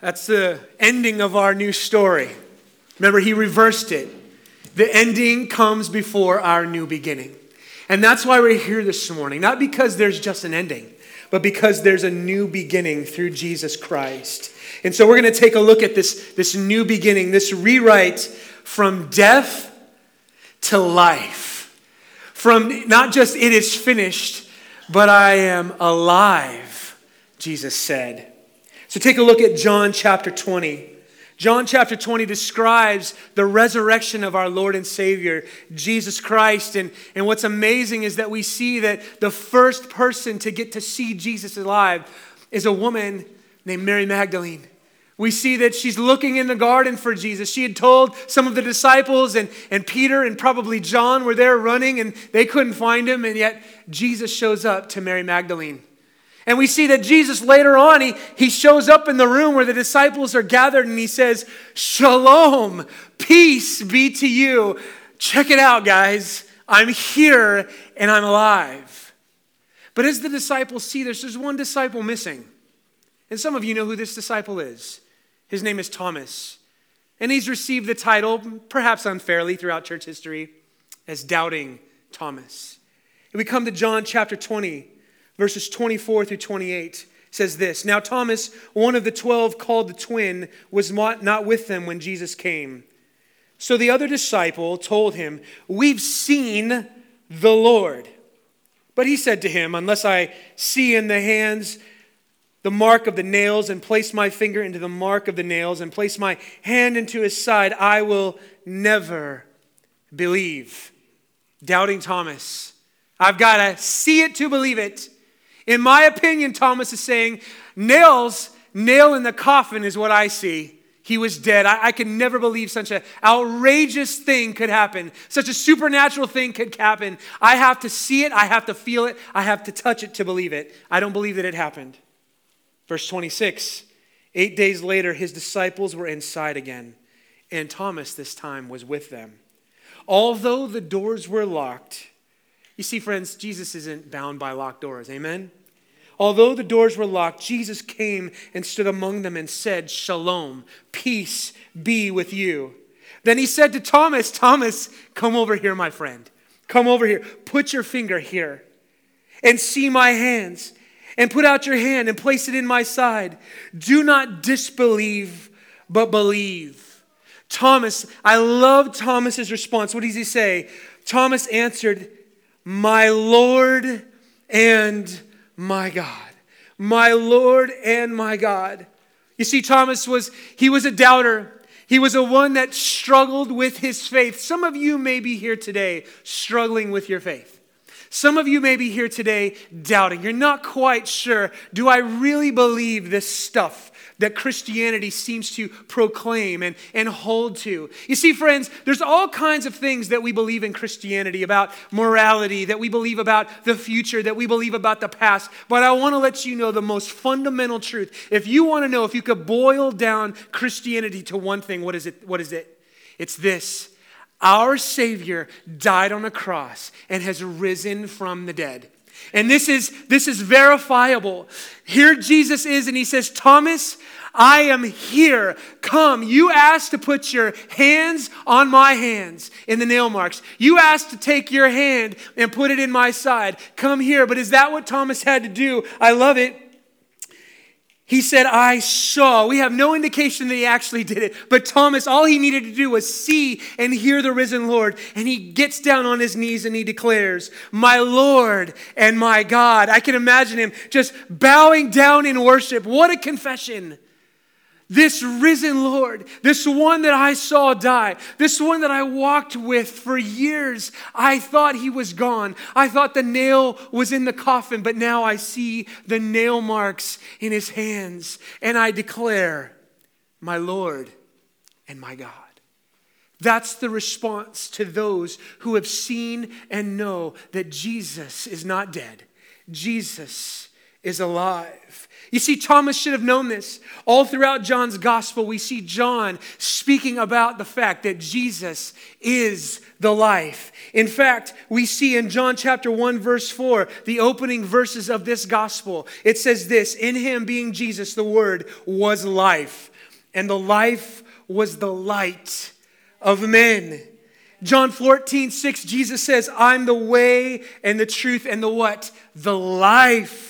That's the ending of our new story. Remember, he reversed it. The ending comes before our new beginning. And that's why we're here this morning. Not because there's just an ending, but because there's a new beginning through Jesus Christ. And so we're going to take a look at this, this new beginning, this rewrite from death to life. From not just it is finished, but I am alive, Jesus said. So take a look at John chapter 20. John chapter 20 describes the resurrection of our Lord and Savior, Jesus Christ. And, and what's amazing is that we see that the first person to get to see Jesus alive is a woman named Mary Magdalene. We see that she's looking in the garden for Jesus. She had told some of the disciples, and, and Peter and probably John were there running, and they couldn't find him, and yet Jesus shows up to Mary Magdalene. And we see that Jesus later on, he, he shows up in the room where the disciples are gathered and he says, Shalom, peace be to you. Check it out, guys. I'm here and I'm alive. But as the disciples see this, there's one disciple missing. And some of you know who this disciple is. His name is Thomas. And he's received the title, perhaps unfairly throughout church history, as Doubting Thomas. And we come to John chapter 20, verses 24 through 28 says this Now Thomas, one of the twelve called the twin, was not with them when Jesus came. So the other disciple told him, We've seen the Lord. But he said to him, Unless I see in the hands the mark of the nails and place my finger into the mark of the nails and place my hand into his side, I will never believe. Doubting Thomas. I've got to see it to believe it. In my opinion, Thomas is saying, nails, nail in the coffin is what I see. He was dead. I, I can never believe such an outrageous thing could happen. Such a supernatural thing could happen. I have to see it. I have to feel it. I have to touch it to believe it. I don't believe that it happened. Verse 26 Eight days later, his disciples were inside again, and Thomas this time was with them. Although the doors were locked, you see, friends, Jesus isn't bound by locked doors. Amen? Although the doors were locked, Jesus came and stood among them and said, Shalom, peace be with you. Then he said to Thomas, Thomas, come over here, my friend. Come over here. Put your finger here and see my hands and put out your hand and place it in my side. Do not disbelieve, but believe. Thomas, I love Thomas's response. What does he say? Thomas answered, My Lord and my God. My Lord and my God. You see, Thomas was, he was a doubter. He was a one that struggled with his faith. Some of you may be here today struggling with your faith. Some of you may be here today doubting. You're not quite sure. Do I really believe this stuff that Christianity seems to proclaim and, and hold to? You see, friends, there's all kinds of things that we believe in Christianity about morality, that we believe about the future, that we believe about the past. But I want to let you know the most fundamental truth. If you want to know if you could boil down Christianity to one thing, what is it? What is it? It's this our Savior died on a cross and has risen from the dead. And this is, this is verifiable. Here Jesus is, and he says, Thomas, I am here. Come. You asked to put your hands on my hands in the nail marks. You asked to take your hand and put it in my side. Come here. But is that what Thomas had to do? I love it. He said, I saw. We have no indication that he actually did it. But Thomas, all he needed to do was see and hear the risen Lord. And he gets down on his knees and he declares, My Lord and my God. I can imagine him just bowing down in worship. What a confession. This risen Lord, this one that I saw die, this one that I walked with for years, I thought he was gone. I thought the nail was in the coffin, but now I see the nail marks in his hands, and I declare, My Lord and my God. That's the response to those who have seen and know that Jesus is not dead. Jesus is alive. You see, Thomas should have known this. All throughout John's gospel, we see John speaking about the fact that Jesus is the life. In fact, we see in John chapter 1, verse 4, the opening verses of this gospel, it says this In him, being Jesus, the Word, was life, and the life was the light of men. John 14, 6, Jesus says, I'm the way and the truth and the what? The life.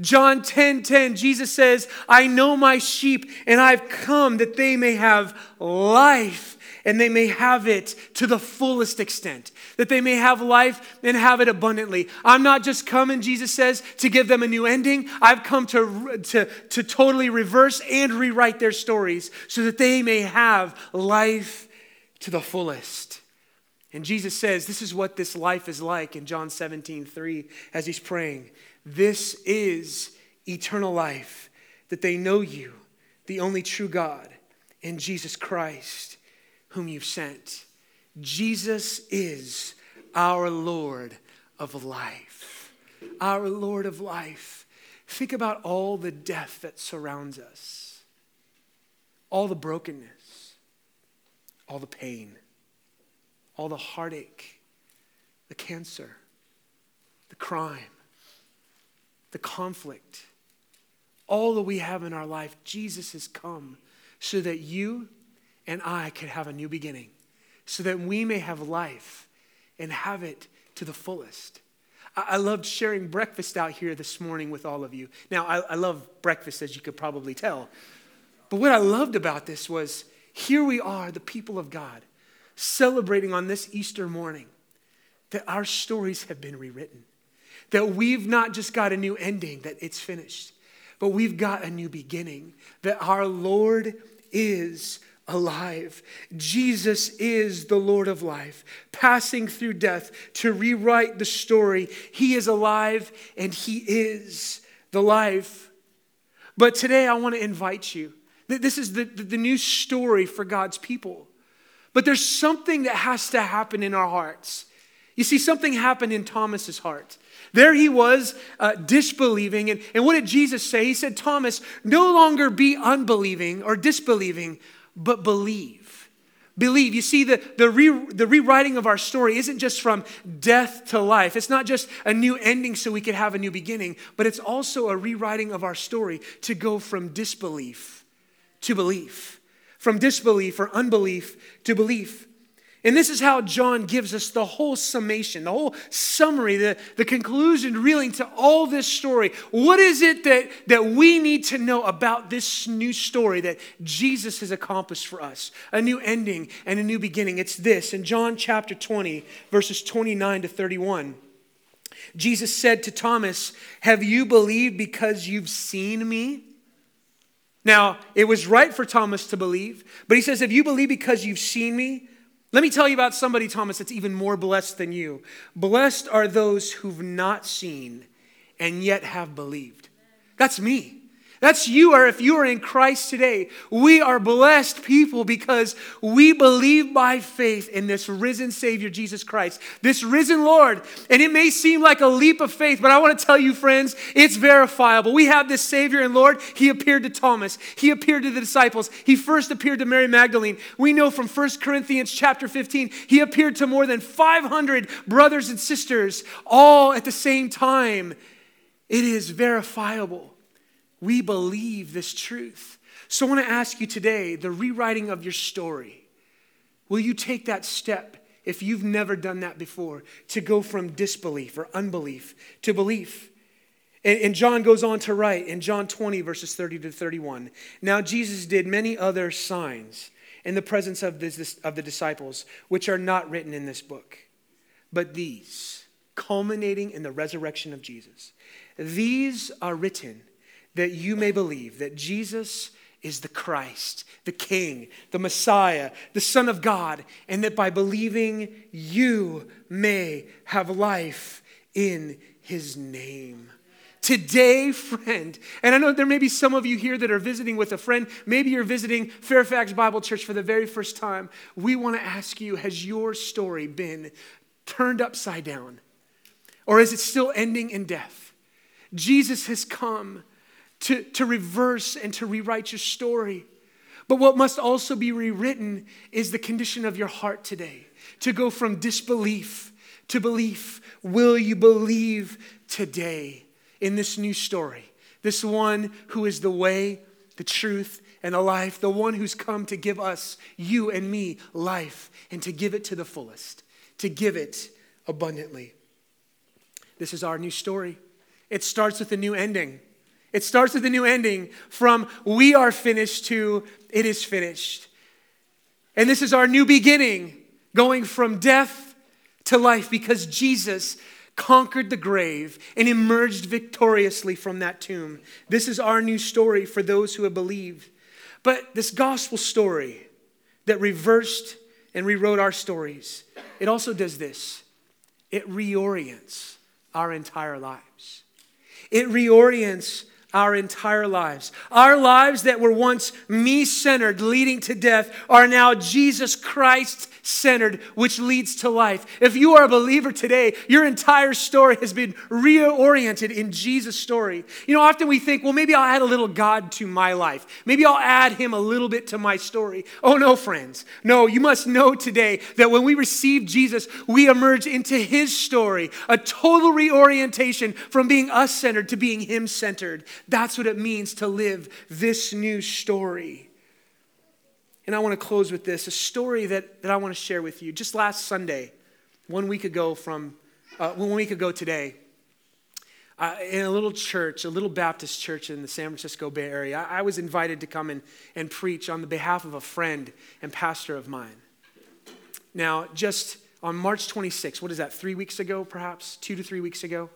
John 10 10, Jesus says, I know my sheep, and I've come that they may have life and they may have it to the fullest extent, that they may have life and have it abundantly. I'm not just coming, Jesus says, to give them a new ending. I've come to, to, to totally reverse and rewrite their stories so that they may have life to the fullest. And Jesus says, This is what this life is like in John 17, 3, as he's praying. This is eternal life, that they know you, the only true God, and Jesus Christ, whom you've sent. Jesus is our Lord of life. Our Lord of life. Think about all the death that surrounds us, all the brokenness, all the pain, all the heartache, the cancer, the crime the conflict, all that we have in our life, Jesus has come so that you and I could have a new beginning, so that we may have life and have it to the fullest. I loved sharing breakfast out here this morning with all of you. Now, I, I love breakfast, as you could probably tell. But what I loved about this was here we are, the people of God, celebrating on this Easter morning that our stories have been rewritten. That we've not just got a new ending, that it's finished, but we've got a new beginning. That our Lord is alive. Jesus is the Lord of life, passing through death to rewrite the story. He is alive and He is the life. But today I want to invite you. This is the, the, new story for God's people. But there's something that has to happen in our hearts. You see, something happened in Thomas's heart. There he was, uh, disbelieving. And, and what did Jesus say? He said, Thomas, no longer be unbelieving or disbelieving, but believe. Believe. You see, the, the, re, the rewriting of our story isn't just from death to life. It's not just a new ending so we could have a new beginning, but it's also a rewriting of our story to go from disbelief to belief, from disbelief or unbelief to belief. And this is how John gives us the whole summation, the whole summary, the, the conclusion, reeling to all this story. What is it that, that we need to know about this new story that Jesus has accomplished for us? A new ending and a new beginning. It's this in John chapter 20, verses 29 to 31. Jesus said to Thomas, Have you believed because you've seen me? Now, it was right for Thomas to believe, but he says, Have you believed because you've seen me? Let me tell you about somebody, Thomas, that's even more blessed than you. Blessed are those who've not seen and yet have believed. That's me. That's you, or if you are in Christ today, we are blessed people because we believe by faith in this risen Savior, Jesus Christ, this risen Lord. And it may seem like a leap of faith, but I want to tell you, friends, it's verifiable. We have this Savior and Lord. He appeared to Thomas, He appeared to the disciples. He first appeared to Mary Magdalene. We know from 1 Corinthians chapter 15, He appeared to more than 500 brothers and sisters all at the same time. It is verifiable. We believe this truth. So I want to ask you today the rewriting of your story. Will you take that step if you've never done that before to go from disbelief or unbelief to belief? And, John goes on to write in John 20, verses 30 to 31. Now, Jesus did many other signs in the presence of, this, of the disciples, which are not written in this book. But these, culminating in the resurrection of Jesus, these are written that you may believe that Jesus is the Christ, the King, the Messiah, the Son of God, and that by believing you may have life in his name. Today, friend, and I know there may be some of you here that are visiting with a friend. Maybe you're visiting Fairfax Bible Church for the very first time. We want to ask you Has your story been turned upside down? Or is it still ending in death? Jesus has come to, to reverse and to rewrite your story. But what must also be rewritten is the condition of your heart today to go from disbelief to belief. Will you believe today in this new story? This one who is the way, the truth, and the life, the one who's come to give us, you and me, life, and to give it to the fullest, to give it abundantly. This is our new story. It starts with a new ending. It starts with a new ending from we are finished to it is finished. And this is our new beginning, going from death to life because Jesus conquered the grave and emerged victoriously from that tomb. This is our new story for those who have believed. But this gospel story that reversed and rewrote our stories, it also does this it reorients our entire lives. It reorients our entire lives. Our lives that were once me centered, leading to death, are now Jesus Christ centered, which leads to life. If you are a believer today, your entire story has been reoriented in Jesus' story. You know, often we think, well, maybe I'll add a little God to my life. Maybe I'll add him a little bit to my story. Oh, no, friends. No, you must know today that when we receive Jesus, we emerge into his story, a total reorientation from being us centered to being him centered. That's what it means to live this new story. And I want to close with this a story that, that I want to share with you. Just last Sunday, one week ago from, uh, one week ago today, uh, in a little church, a little Baptist church in the San Francisco Bay Area, I, I was invited to come and, and preach on the behalf of a friend and pastor of mine. Now, just on March 26, what is that, three weeks ago, perhaps? Two to three weeks ago?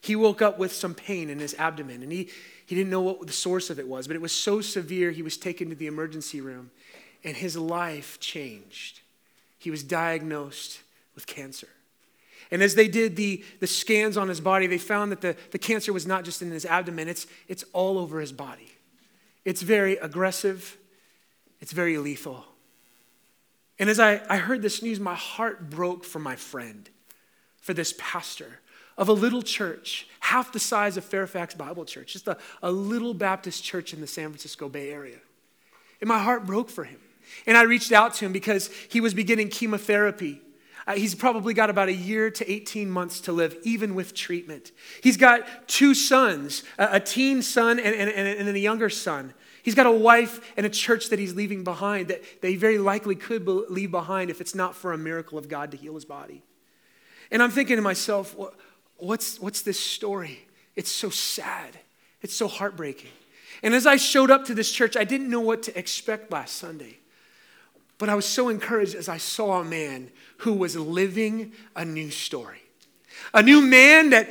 He woke up with some pain in his abdomen, and he, he didn't know what the source of it was, but it was so severe he was taken to the emergency room and his life changed. He was diagnosed with cancer. And as they did the, the scans on his body, they found that the, the cancer was not just in his abdomen, it's, it's all over his body. It's very aggressive, it's very lethal. And as I, I heard this news, my heart broke for my friend, for this pastor of a little church, half the size of Fairfax Bible Church, just a, a little Baptist church in the San Francisco Bay Area. And my heart broke for him. And I reached out to him because he was beginning chemotherapy. Uh, he's probably got about a year to 18 months to live, even with treatment. He's got two sons, a, a teen son and, and, and, and a younger son. He's got a wife and a church that he's leaving behind that they very likely could leave behind if it's not for a miracle of God to heal his body. And I'm thinking to myself, what's, what's this story? It's so sad. It's so heartbreaking. And as I showed up to this church, I didn't know what to expect last Sunday. But I was so encouraged as I saw a man who was living a new story. A new man that,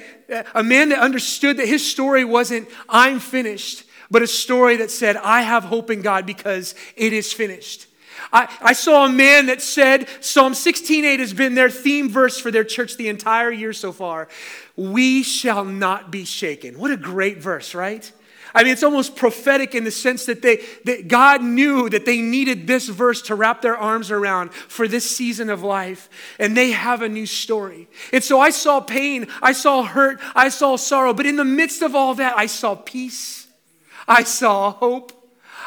a man that understood that his story wasn't, I'm finished, but a story that said, I have hope in God because it is finished. I, I saw a man that said, Psalm 16:8 has been their theme verse for their church the entire year so far. We shall not be shaken. What a great verse, right? I mean, it's almost prophetic in the sense that, they, that God knew that they needed this verse to wrap their arms around for this season of life. And they have a new story. And so I saw pain, I saw hurt, I saw sorrow. But in the midst of all that, I saw peace, I saw hope,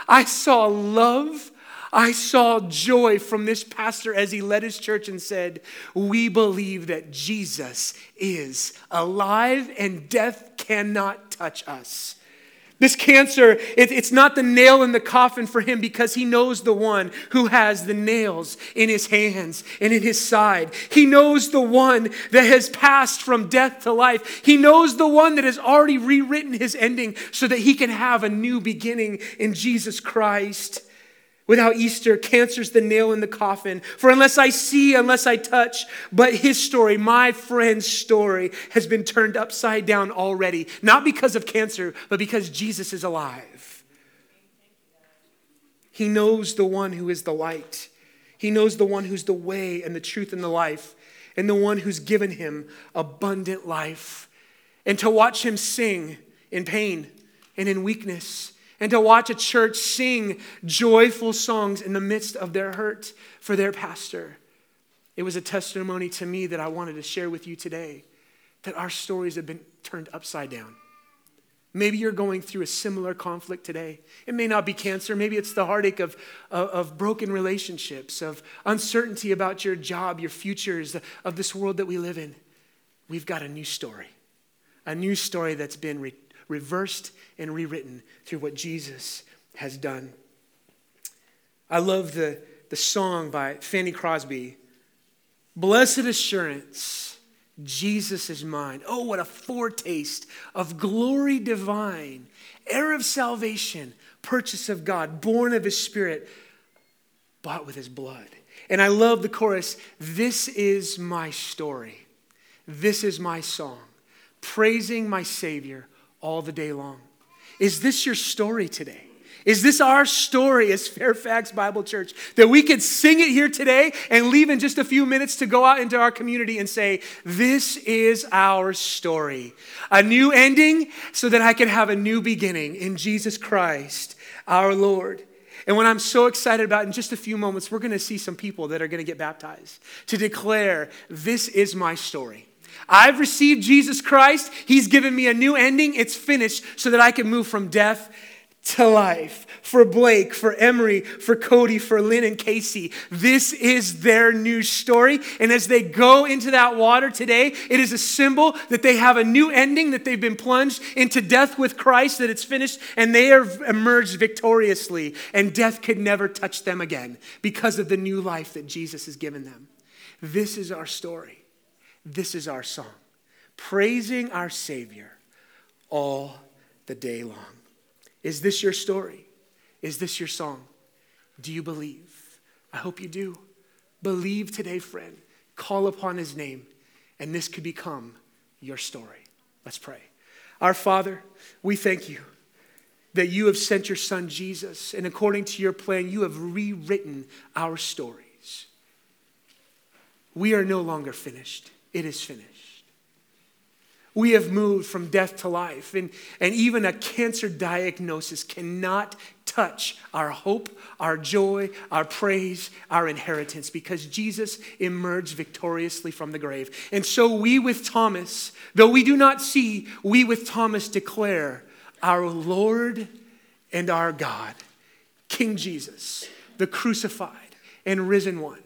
I saw love. I saw joy from this pastor as he led his church and said, We believe that Jesus is alive and death cannot touch us. This cancer, it, it's not the nail in the coffin for him because he knows the one who has the nails in his hands and in his side. He knows the one that has passed from death to life. He knows the one that has already rewritten his ending so that he can have a new beginning in Jesus Christ. Without Easter, cancer's the nail in the coffin. For unless I see, unless I touch, but his story, my friend's story, has been turned upside down already. Not because of cancer, but because Jesus is alive. He knows the one who is the light. He knows the one who's the way and the truth and the life, and the one who's given him abundant life. And to watch him sing in pain and in weakness and to watch a church sing joyful songs in the midst of their hurt for their pastor. It was a testimony to me that I wanted to share with you today that our stories have been turned upside down. Maybe you're going through a similar conflict today. It may not be cancer. Maybe it's the heartache of, of, of, broken relationships, of uncertainty about your job, your futures, of this world that we live in. We've got a new story, a new story that's been re- reversed and rewritten through what Jesus has done. I love the, the song by Fanny Crosby Blessed Assurance Jesus is mine. Oh, what a foretaste of glory divine, heir of salvation, purchase of God, born of his spirit, bought with his blood. And I love the chorus This is my story. This is my song, praising my Savior all the day long. Is this your story today? Is this our story as Fairfax Bible Church? That we could sing it here today and leave in just a few minutes to go out into our community and say, This is our story. A new ending so that I can have a new beginning in Jesus Christ, our Lord. And what I'm so excited about in just a few moments, we're going to see some people that are going to get baptized to declare, This is my story. I've received Jesus Christ. He's given me a new ending. It's finished so that I can move from death to life. For Blake, for Emery, for Cody, for Lynn and Casey. This is their new story. And as they go into that water today, it is a symbol that they have a new ending, that they've been plunged into death with Christ, that it's finished, and they are emerged victoriously. And death could never touch them again because of the new life that Jesus has given them. This is our story. This is our song. Praising our Savior all the day long. Is this your story? Is this your song? Do you believe? I hope you do. Believe today, friend. Call upon his name, and this could become your story. Let's pray. Our Father, we thank you that you have sent your son Jesus, and according to your plan, you have rewritten our stories. We are no longer finished, it is finished. We have moved from death to life, and, and even a cancer diagnosis cannot touch our hope, our joy, our praise, our inheritance, because Jesus emerged victoriously from the grave. And so we with Thomas, though we do not see, we with Thomas declare our Lord and our God, King Jesus, the crucified and risen one.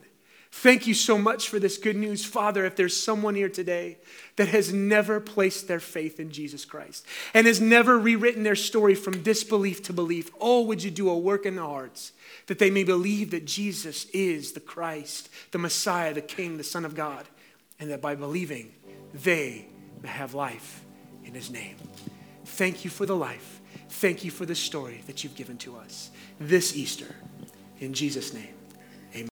Thank you so much for this good news. Father, if there's someone here today that has never placed their faith in Jesus Christ and has never rewritten their story from disbelief to belief, oh, would you do a work in their hearts that they may believe that Jesus is the Christ, the Messiah, the King, the Son of God, and that by believing, they may have life in His name. Thank you for the life. Thank you for the story that you've given to us this Easter. In Jesus' name.